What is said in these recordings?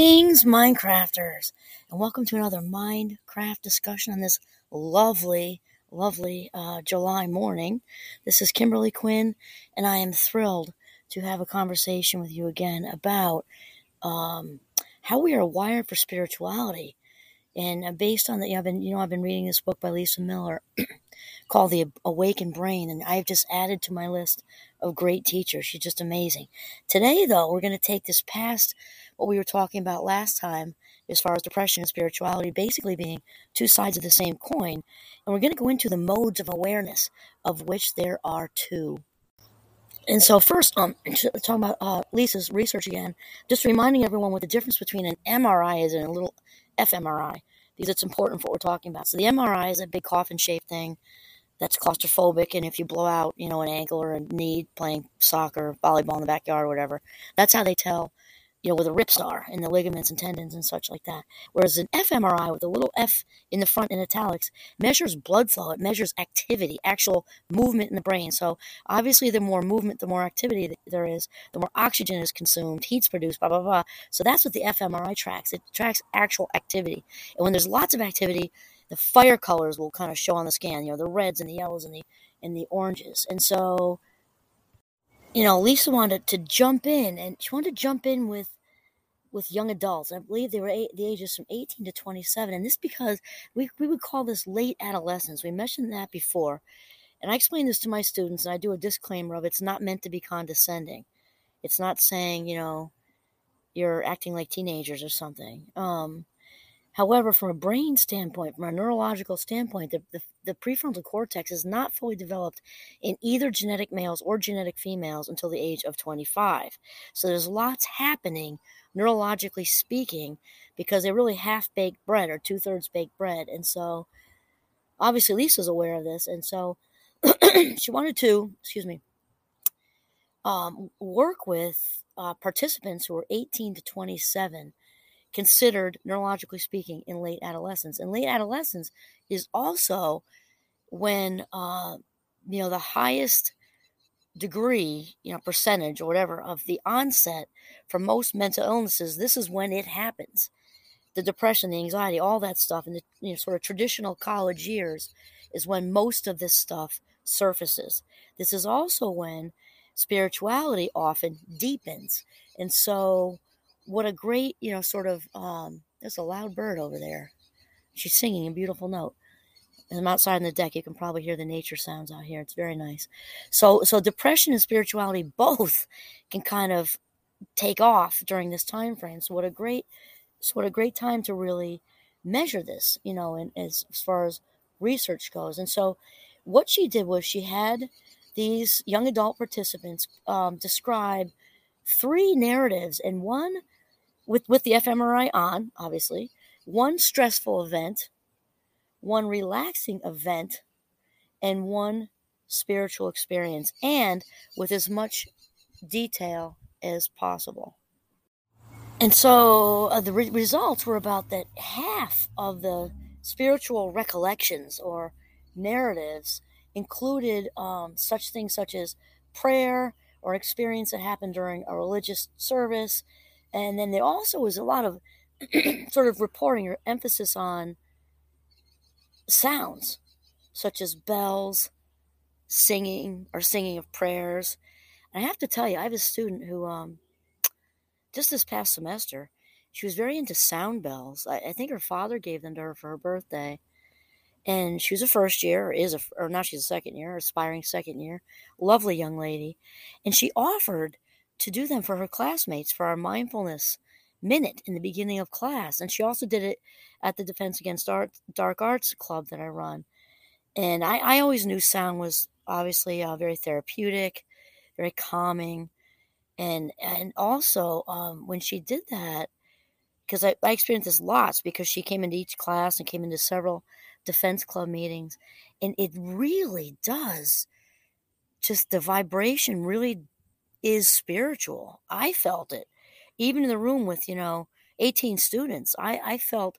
Greetings, Minecrafters, and welcome to another Minecraft discussion on this lovely, lovely uh, July morning. This is Kimberly Quinn, and I am thrilled to have a conversation with you again about um, how we are wired for spirituality. And uh, based on that, you know, I've been, you know, I've been reading this book by Lisa Miller called The Awakened Brain, and I've just added to my list of great teachers. She's just amazing. Today, though, we're going to take this past what we were talking about last time as far as depression and spirituality basically being two sides of the same coin. And we're going to go into the modes of awareness, of which there are two. And so, first, um, talking about uh, Lisa's research again, just reminding everyone what the difference between an MRI is and a little fMRI, because it's important for what we're talking about. So, the MRI is a big coffin shaped thing that's claustrophobic, and if you blow out, you know, an ankle or a knee playing soccer, volleyball in the backyard, or whatever, that's how they tell you know, with a rips are in the ligaments and tendons and such like that. Whereas an fMRI with a little f in the front in italics measures blood flow. It measures activity, actual movement in the brain. So obviously, the more movement, the more activity there is, the more oxygen is consumed, heat's produced, blah blah blah. So that's what the fMRI tracks. It tracks actual activity. And when there's lots of activity, the fire colors will kind of show on the scan. You know, the reds and the yellows and the and the oranges. And so you know, Lisa wanted to jump in, and she wanted to jump in with with young adults. I believe they were eight, the ages from 18 to 27, and this because we we would call this late adolescence. We mentioned that before, and I explain this to my students, and I do a disclaimer of it's not meant to be condescending. It's not saying you know you're acting like teenagers or something. Um, However, from a brain standpoint, from a neurological standpoint, the, the, the, prefrontal cortex is not fully developed in either genetic males or genetic females until the age of 25. So there's lots happening, neurologically speaking, because they're really half baked bread or two thirds baked bread. And so obviously Lisa's aware of this. And so she wanted to, excuse me, um, work with uh, participants who are 18 to 27 considered, neurologically speaking, in late adolescence. And late adolescence is also when, uh, you know, the highest degree, you know, percentage or whatever of the onset for most mental illnesses, this is when it happens. The depression, the anxiety, all that stuff, in the you know, sort of traditional college years is when most of this stuff surfaces. This is also when spirituality often deepens. And so, what a great, you know, sort of, um, there's a loud bird over there. She's singing a beautiful note. And I'm outside on the deck. You can probably hear the nature sounds out here. It's very nice. So, so depression and spirituality both can kind of take off during this time frame. So, what a great, so what a great time to really measure this, you know, and as, as far as research goes. And so, what she did was she had these young adult participants um, describe three narratives, and one with with the fMRI on, obviously, one stressful event, one relaxing event, and one spiritual experience, and with as much detail as possible. And so uh, the re- results were about that half of the spiritual recollections or narratives included um, such things such as prayer or experience that happened during a religious service, and then there also was a lot of sort of reporting or emphasis on sounds, such as bells, singing, or singing of prayers. And I have to tell you, I have a student who, um, just this past semester, she was very into sound bells. I, I think her father gave them to her for her birthday. And she was a first year, or is a, or now she's a second year, aspiring second year. Lovely young lady. And she offered to do them for her classmates for our mindfulness minute in the beginning of class. And she also did it at the Defense Against Art, Dark Arts Club that I run. And I, I always knew sound was obviously uh, very therapeutic, very calming. And, and also, um, when she did that, because I, I experienced this lots because she came into each class and came into several defense club meetings. And it really does just the vibration really is spiritual. I felt it. Even in the room with, you know, 18 students, I, I felt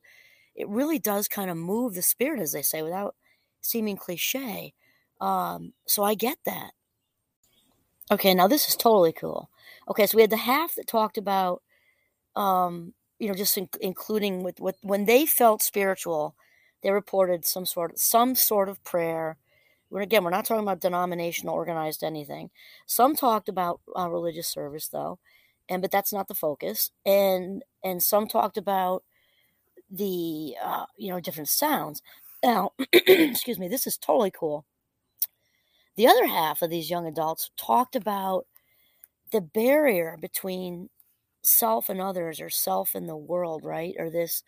it really does kind of move the spirit, as they say, without seeming cliche. Um, so I get that. Okay, now this is totally cool. Okay, so we had the half that talked about, um, you know, just in, including with, with when they felt spiritual, they reported some sort of some sort of prayer. We're, again, we're not talking about denominational organized anything. Some talked about uh, religious service though, and but that's not the focus. And and some talked about the uh, you know different sounds. Now, excuse me, this is totally cool. The other half of these young adults talked about the barrier between self and others or self and the world, right? Or this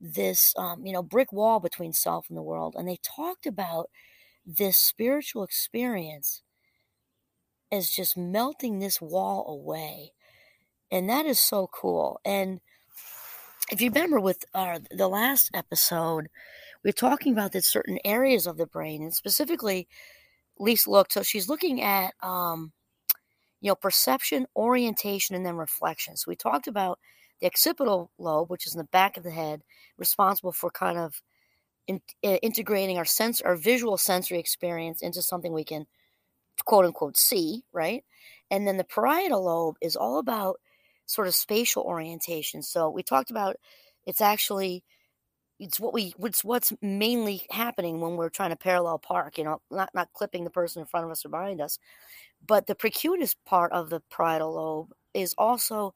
this um, you know brick wall between self and the world and they talked about this spiritual experience is just melting this wall away and that is so cool and if you remember with our the last episode we are talking about the certain areas of the brain and specifically lisa looked so she's looking at um, you know perception orientation and then reflection. So we talked about the occipital lobe, which is in the back of the head, responsible for kind of in, uh, integrating our sense, our visual sensory experience into something we can quote unquote see, right? And then the parietal lobe is all about sort of spatial orientation. So we talked about it's actually it's what we it's what's mainly happening when we're trying to parallel park, you know, not not clipping the person in front of us or behind us. But the precuneus part of the parietal lobe is also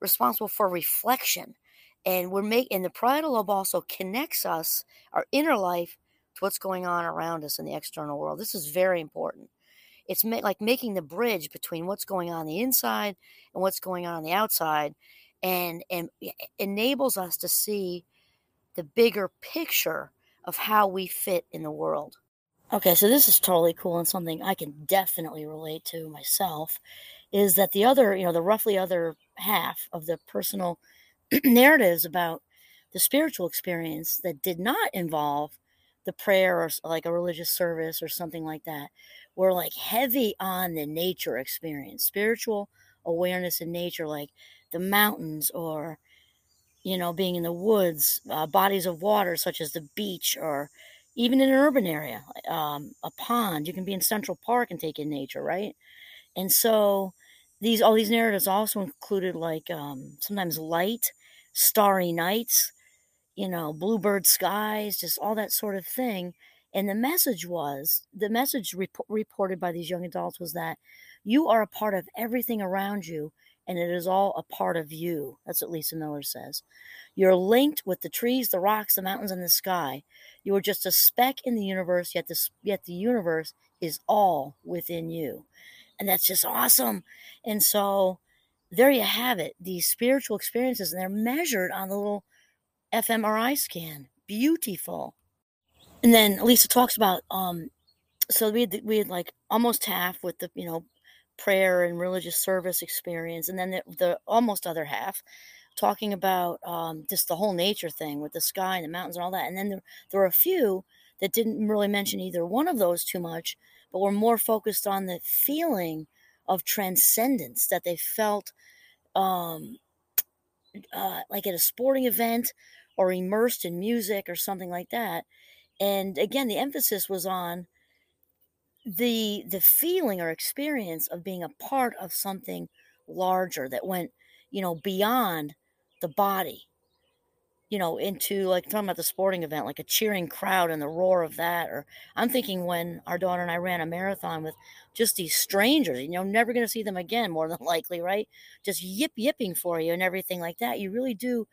responsible for reflection. And we're making the parietal lobe also connects us, our inner life, to what's going on around us in the external world. This is very important. It's ma- like making the bridge between what's going on, the inside and what's going on, on the outside, and and enables us to see the bigger picture of how we fit in the world. Okay, so this is totally cool and something I can definitely relate to myself is that the other, you know, the roughly other half of the personal narratives about the spiritual experience that did not involve the prayer or like a religious service or something like that were like heavy on the nature experience, spiritual awareness in nature, like the mountains or, you know, being in the woods, uh, bodies of water such as the beach or even in an urban area, um, a pond. You can be in Central Park and take in nature, right? And so these all these narratives also included like um, sometimes light, starry nights, you know, bluebird skies, just all that sort of thing. And the message was the message rep- reported by these young adults was that you are a part of everything around you, and it is all a part of you. That's what Lisa Miller says. You're linked with the trees, the rocks, the mountains, and the sky. You are just a speck in the universe, yet the yet the universe is all within you and that's just awesome. And so there you have it, these spiritual experiences, and they're measured on the little fMRI scan. Beautiful. And then Lisa talks about um, so we had we had like almost half with the you know prayer and religious service experience, and then the, the almost other half talking about um, just the whole nature thing with the sky and the mountains and all that. And then there, there were a few that didn't really mention either one of those too much, but were more focused on the feeling of transcendence that they felt um, uh, like at a sporting event or immersed in music or something like that. And again, the emphasis was on the the feeling or experience of being a part of something larger that went, you know, beyond the body you know, into like talking about the sporting event, like a cheering crowd and the roar of that. Or I'm thinking when our daughter and I ran a marathon with just these strangers, you know, never going to see them again, more than likely, right? Just yip yipping for you and everything like that. You really do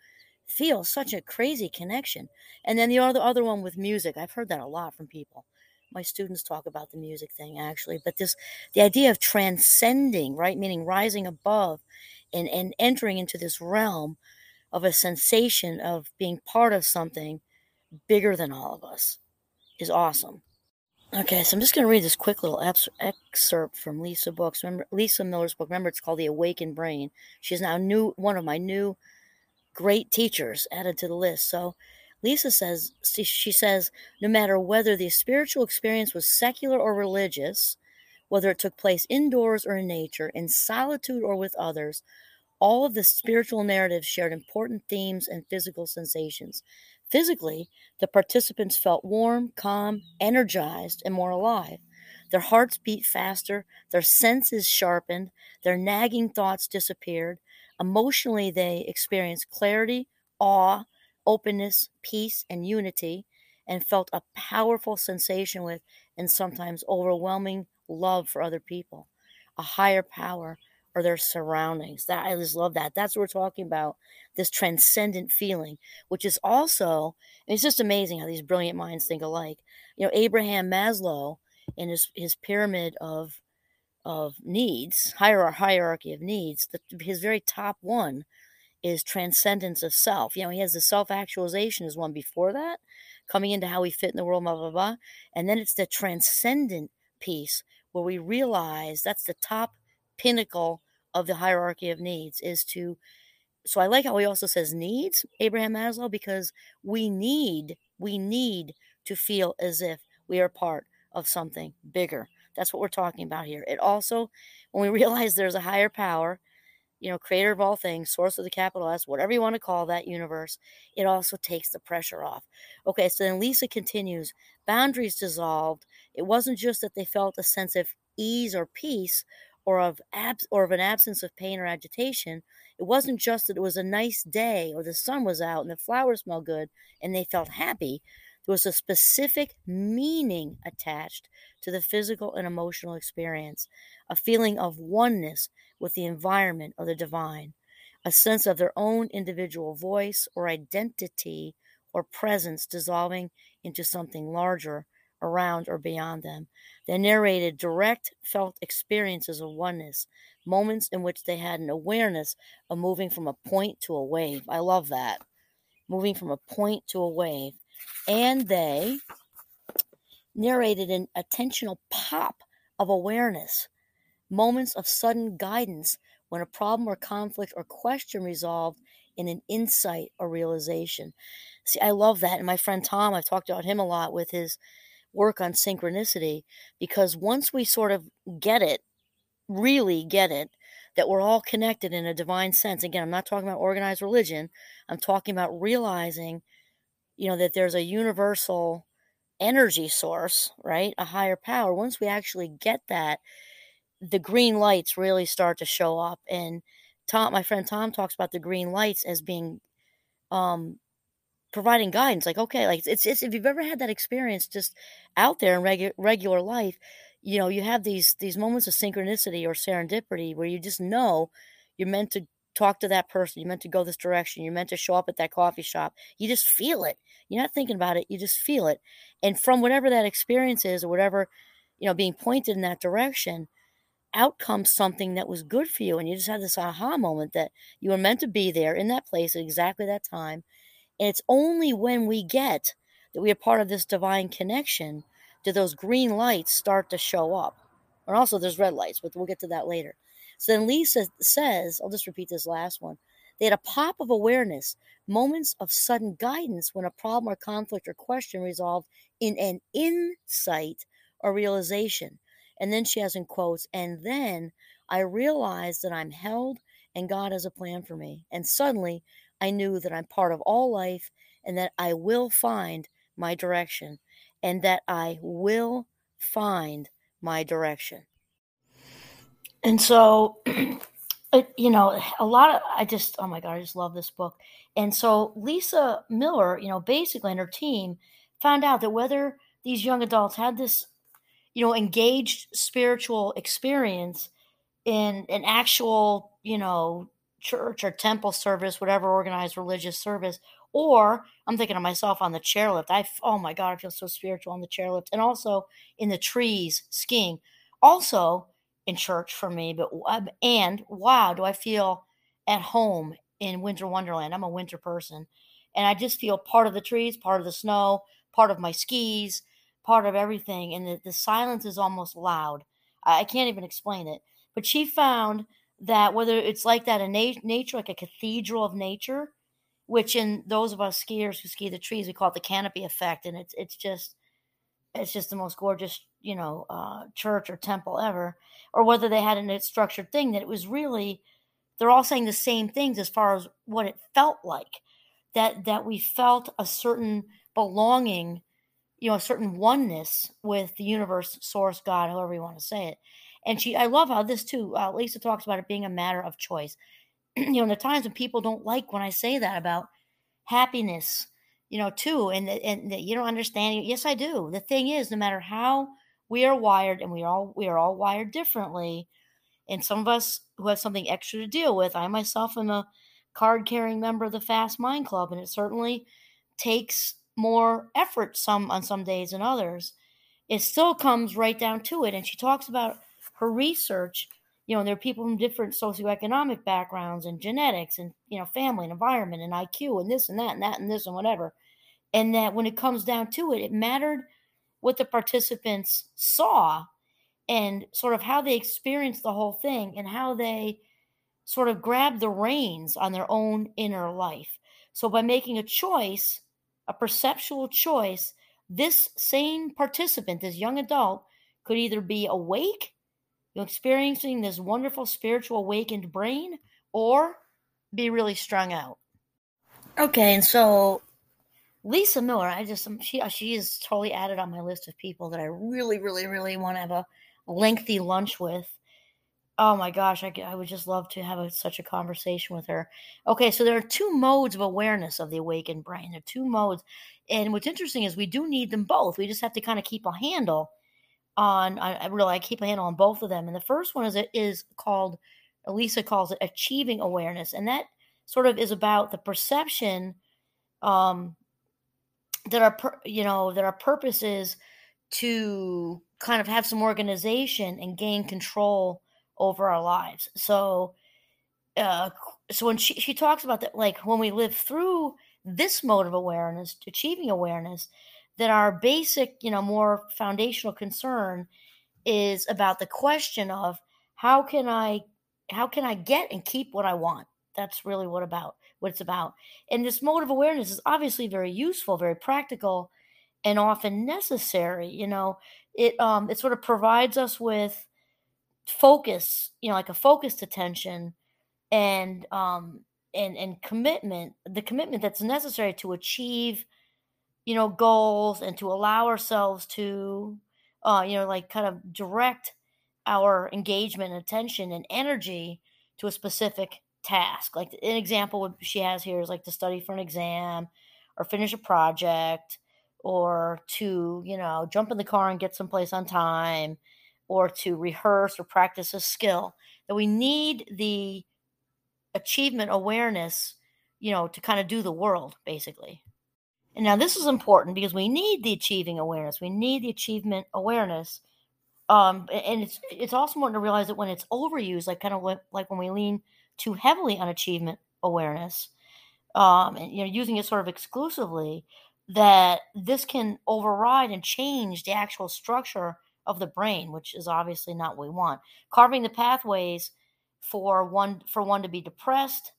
feel such a crazy connection. And then the other other one with music, I've heard that a lot from people. My students talk about the music thing actually, but this the idea of transcending, right? Meaning rising above and, and entering into this realm of a sensation of being part of something bigger than all of us is awesome. Okay, so I'm just going to read this quick little excerpt from Lisa books. Remember Lisa Miller's book. Remember, it's called The Awakened Brain. She's now new one of my new great teachers added to the list. So Lisa says she says no matter whether the spiritual experience was secular or religious, whether it took place indoors or in nature, in solitude or with others, all of the spiritual narratives shared important themes and physical sensations. Physically, the participants felt warm, calm, energized, and more alive. Their hearts beat faster, their senses sharpened, their nagging thoughts disappeared. Emotionally, they experienced clarity, awe, openness, peace, and unity, and felt a powerful sensation with and sometimes overwhelming love for other people, a higher power or their surroundings. That I just love that. That's what we're talking about. This transcendent feeling, which is also it's just amazing how these brilliant minds think alike. You know, Abraham Maslow in his his pyramid of of needs, hierarchy of needs, the, his very top one is transcendence of self. You know, he has the self actualization as one before that, coming into how we fit in the world, blah, blah, blah. And then it's the transcendent piece where we realize that's the top pinnacle of the hierarchy of needs is to. So I like how he also says needs, Abraham Maslow, because we need, we need to feel as if we are part of something bigger. That's what we're talking about here. It also, when we realize there's a higher power, you know, creator of all things, source of the capital S, whatever you want to call that universe, it also takes the pressure off. Okay, so then Lisa continues boundaries dissolved. It wasn't just that they felt a sense of ease or peace or of abs- or of an absence of pain or agitation. It wasn't just that it was a nice day or the sun was out and the flowers smelled good and they felt happy. There was a specific meaning attached to the physical and emotional experience, a feeling of oneness with the environment or the divine, a sense of their own individual voice or identity or presence dissolving into something larger around or beyond them. They narrated direct felt experiences of oneness, moments in which they had an awareness of moving from a point to a wave. I love that. Moving from a point to a wave and they narrated an attentional pop of awareness, moments of sudden guidance when a problem or conflict or question resolved in an insight or realization. See, I love that. And my friend Tom, I've talked about him a lot with his work on synchronicity because once we sort of get it, really get it, that we're all connected in a divine sense. Again, I'm not talking about organized religion. I'm talking about realizing you know, that there's a universal energy source, right? A higher power. Once we actually get that, the green lights really start to show up. And Tom, my friend Tom talks about the green lights as being um providing guidance. Like, okay, like it's it's if you've ever had that experience just out there in regu- regular life, you know, you have these these moments of synchronicity or serendipity where you just know you're meant to talk to that person. you're meant to go this direction. you're meant to show up at that coffee shop. You just feel it. You're not thinking about it. You just feel it. And from whatever that experience is or whatever, you know, being pointed in that direction, out comes something that was good for you. And you just had this aha moment that you were meant to be there in that place at exactly that time. And it's only when we get that we are part of this divine connection do those green lights start to show up. And also there's red lights, but we'll get to that later. So then Lisa says, I'll just repeat this last one. They had a pop of awareness, moments of sudden guidance when a problem or conflict or question resolved in an insight or realization. And then she has in quotes, and then I realized that I'm held and God has a plan for me. And suddenly I knew that I'm part of all life and that I will find my direction and that I will find my direction. And so, you know, a lot of, I just, oh my God, I just love this book. And so Lisa Miller, you know, basically and her team found out that whether these young adults had this, you know, engaged spiritual experience in an actual, you know, church or temple service, whatever organized religious service, or I'm thinking of myself on the chairlift. I, oh my God, I feel so spiritual on the chairlift, and also in the trees skiing. Also, in church for me. But um, and wow, do I feel at home in Winter Wonderland? I'm a winter person, and I just feel part of the trees, part of the snow, part of my skis, part of everything. And the, the silence is almost loud. I, I can't even explain it. But she found that whether it's like that in na- nature, like a cathedral of nature, which in those of us skiers who ski the trees, we call it the canopy effect, and it's it's just it's just the most gorgeous you know uh, church or temple ever. Or whether they had a structured thing that it was really they're all saying the same things as far as what it felt like that that we felt a certain belonging you know a certain oneness with the universe source god however you want to say it and she i love how this too uh, lisa talks about it being a matter of choice you know, the times when people don't like when I say that about happiness, you know, too, and and that you don't understand. Yes, I do. The thing is, no matter how we are wired, and we are all we are all wired differently, and some of us who have something extra to deal with. I myself am a card carrying member of the Fast Mind Club, and it certainly takes more effort some on some days than others. It still comes right down to it, and she talks about her research you know, and there are people from different socioeconomic backgrounds and genetics and, you know, family and environment and IQ and this and that and that and this and whatever. And that when it comes down to it, it mattered what the participants saw and sort of how they experienced the whole thing and how they sort of grabbed the reins on their own inner life. So by making a choice, a perceptual choice, this same participant, this young adult, could either be awake you experiencing this wonderful spiritual awakened brain or be really strung out. Okay, and so Lisa Miller, I just she uh, she is totally added on my list of people that I really, really, really want to have a lengthy lunch with. Oh my gosh, I, I would just love to have a, such a conversation with her. Okay, so there are two modes of awareness of the awakened brain. There are two modes, and what's interesting is we do need them both. We just have to kind of keep a handle on I, really I keep a handle on both of them. And the first one is it is called Elisa calls it achieving awareness, and that sort of is about the perception um, that our you know that our purpose is to kind of have some organization and gain control over our lives. So, uh, so when she she talks about that, like when we live through this mode of awareness, achieving awareness, that our basic, you know, more foundational concern is about the question of how can I how can I get and keep what I want? That's really what about what it's about. And this mode of awareness is obviously very useful, very practical, and often necessary. You know, it um it sort of provides us with focus, you know, like a focused attention and um and and commitment, the commitment that's necessary to achieve you know, goals and to allow ourselves to, uh, you know, like kind of direct our engagement and attention and energy to a specific task. Like an example what she has here is like to study for an exam or finish a project or to, you know, jump in the car and get someplace on time or to rehearse or practice a skill. That we need the achievement awareness, you know, to kind of do the world basically. And now this is important because we need the achieving awareness. We need the achievement awareness. Um, and it's it's also important to realize that when it's overused, like kind of like when we lean too heavily on achievement awareness, um, and you know, using it sort of exclusively, that this can override and change the actual structure of the brain, which is obviously not what we want. Carving the pathways for one for one to be depressed,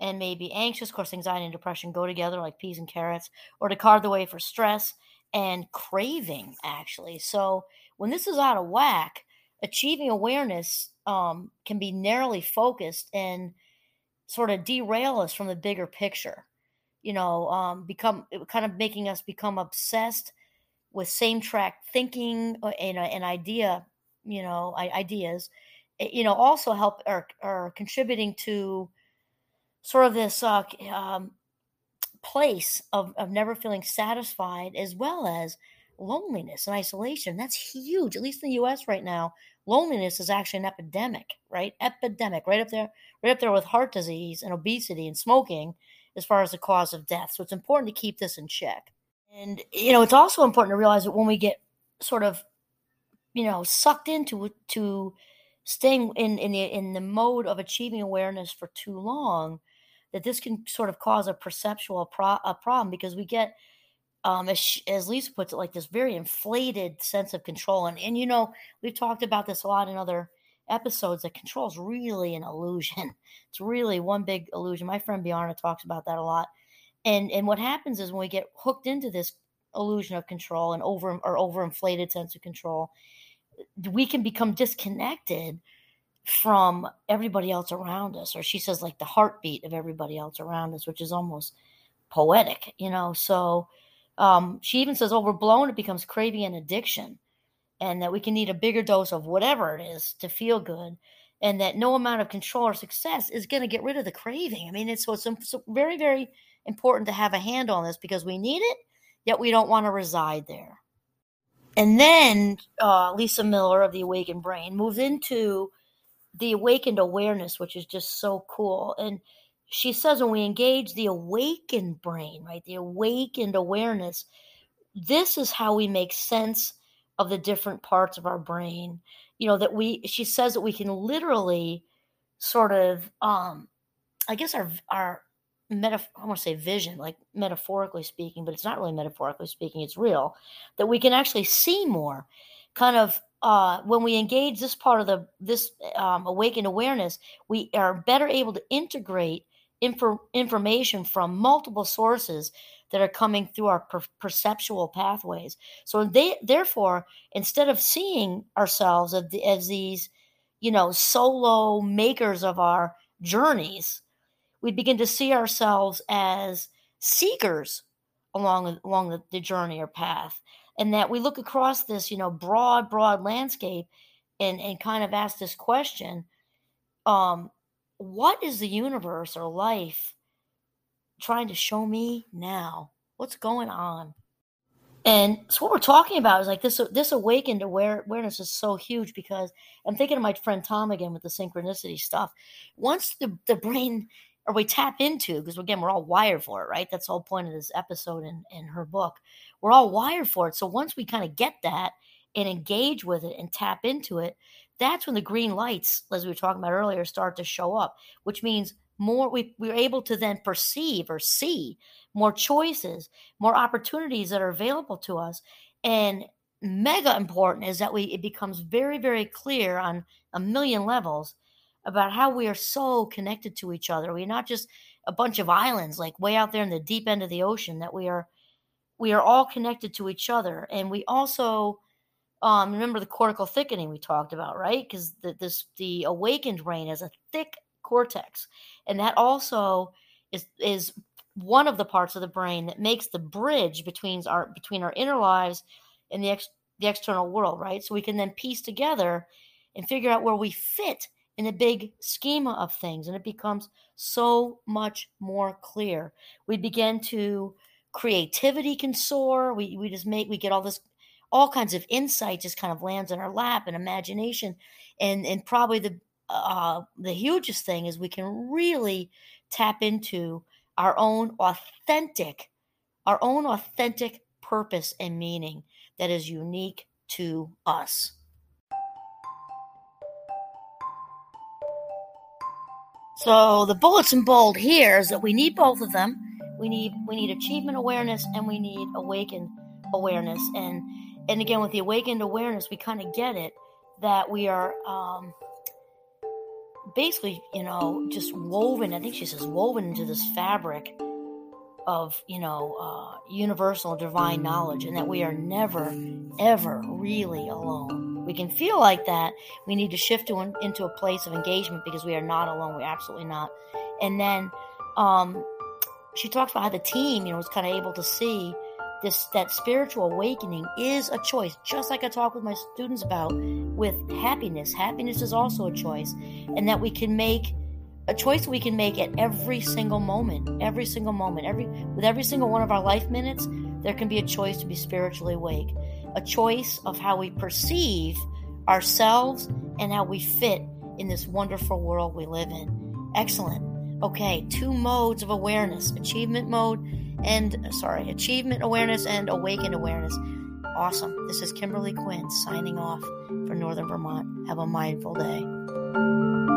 and maybe anxious. Of course, anxiety and depression go together like peas and carrots, or to carve the way for stress and craving, actually. So when this is out of whack, achieving awareness um, can be narrowly focused and sort of derail us from the bigger picture. You know, um, become kind of making us become obsessed with same track thinking uh, and an idea, you know, ideas. Eh, you know, also help or, or contributing to sort of this uh, um, place of, of never feeling satisfied as well as loneliness and isolation. That's huge, at least in the US right now. Loneliness is actually an epidemic, right? Epidemic, right up there, right up there with heart disease and obesity and smoking as far as the cause of death. So it's important to keep this in check. And you know, it's also important to realize that when we get sort of, you know, sucked into to staying in in the in the mode of achieving awareness for too long, that this can sort of cause a perceptual pro- a problem because we get um, as, as, Lisa puts it, like this very inflated sense of control. And, and, you know, we've talked about this a lot in other episodes that control is really an illusion. It's really one big illusion. My friend Bjarna talks about that a lot. And, and what happens is when we get hooked into this illusion of control and over or overinflated sense of control, we can become disconnected from everybody else around us or she says like the heartbeat of everybody else around us which is almost poetic you know so um, she even says overblown it becomes craving and addiction and that we can need a bigger dose of whatever it is to feel good and that no amount of control or success is going to get rid of the craving. I mean, it's so it's, it's very very important to have a handle on this because we need it, yet we don't want to reside there. And then uh, Lisa Miller of the Awakened Brain moves into the awakened awareness, which is just so cool. And she says when we engage the awakened brain, right, the awakened awareness, this is how we make sense of the different parts of our brain. You know, that we, she says that we can literally sort of, um, I guess our, our, metaf- I want to say vision, like metaphorically speaking, but it's not really metaphorically speaking, it's real, that we can actually see more. Kind of uh, when we engage this part of the this um, awakened awareness, we are better able to integrate infor- information from multiple sources that are coming through our per- perceptual pathways. So they, therefore, instead of seeing ourselves as, the, as these, you know, solo makers of our journeys, we begin to see ourselves as seekers along along the, the journey or path and that we look across this you know broad broad landscape and and kind of ask this question um what is the universe or life trying to show me now? What's going on? And so what we're talking about is like this this awakened aware, awareness is so huge because i'm thinking of my friend tom again with the synchronicity stuff. Once the, the brain or we tap into because again we're all wired for it right? That's the whole point of this episode in, in her book we're all wired for it so once we kind of get that and engage with it and tap into it that's when the green lights as we were talking about earlier start to show up which means more we, we're able to then perceive or see more choices more opportunities that are available to us and mega important is that we it becomes very very clear on a million levels about how we are so connected to each other. We're not just a bunch of islands like way out there in the deep end of the ocean that we are we are all connected to each other and we also um, remember the cortical thickening we talked about right? Because the, this the awakened brain has a thick cortex and that also is is one of the parts of the brain that makes the bridge between our between our inner lives and the ex, the external world right? So we can then piece together and figure out where we fit in the big schema of things and it becomes so much more clear. We begin to creativity can soar. We, we just make we get all this all kinds of insight just kind of lands in our lap and imagination. And and probably the uh the hugest thing is we can really tap into our own authentic our own authentic purpose and meaning that is unique to us. So the bullets in bold here is that we need both of them. We need we need achievement awareness and we need awakened awareness. And and again with the awakened awareness, we kind of get it that we are um, basically, you know, just woven. I think she says woven into this fabric of you know uh, universal divine knowledge, and that we are never ever really alone we can feel like that, we need to shift to an, into a place of engagement because we are not alone. We're absolutely not. And then um, she talks about how the team, you know, was kind of able to see this that spiritual awakening is a choice. Just like I talk with my students about with happiness. Happiness is also a choice, and that we can make a choice we can make at every single moment every single moment every with every single one of our life minutes there can be a choice to be spiritually awake a choice of how we perceive ourselves and how we fit in this wonderful world we live in. Excellent. Okay, two modes of awareness achievement mode and, uh, sorry, achievement awareness and awakened awareness. Awesome. This is Kimberly Quinn signing off for Northern Vermont. Have a mindful day.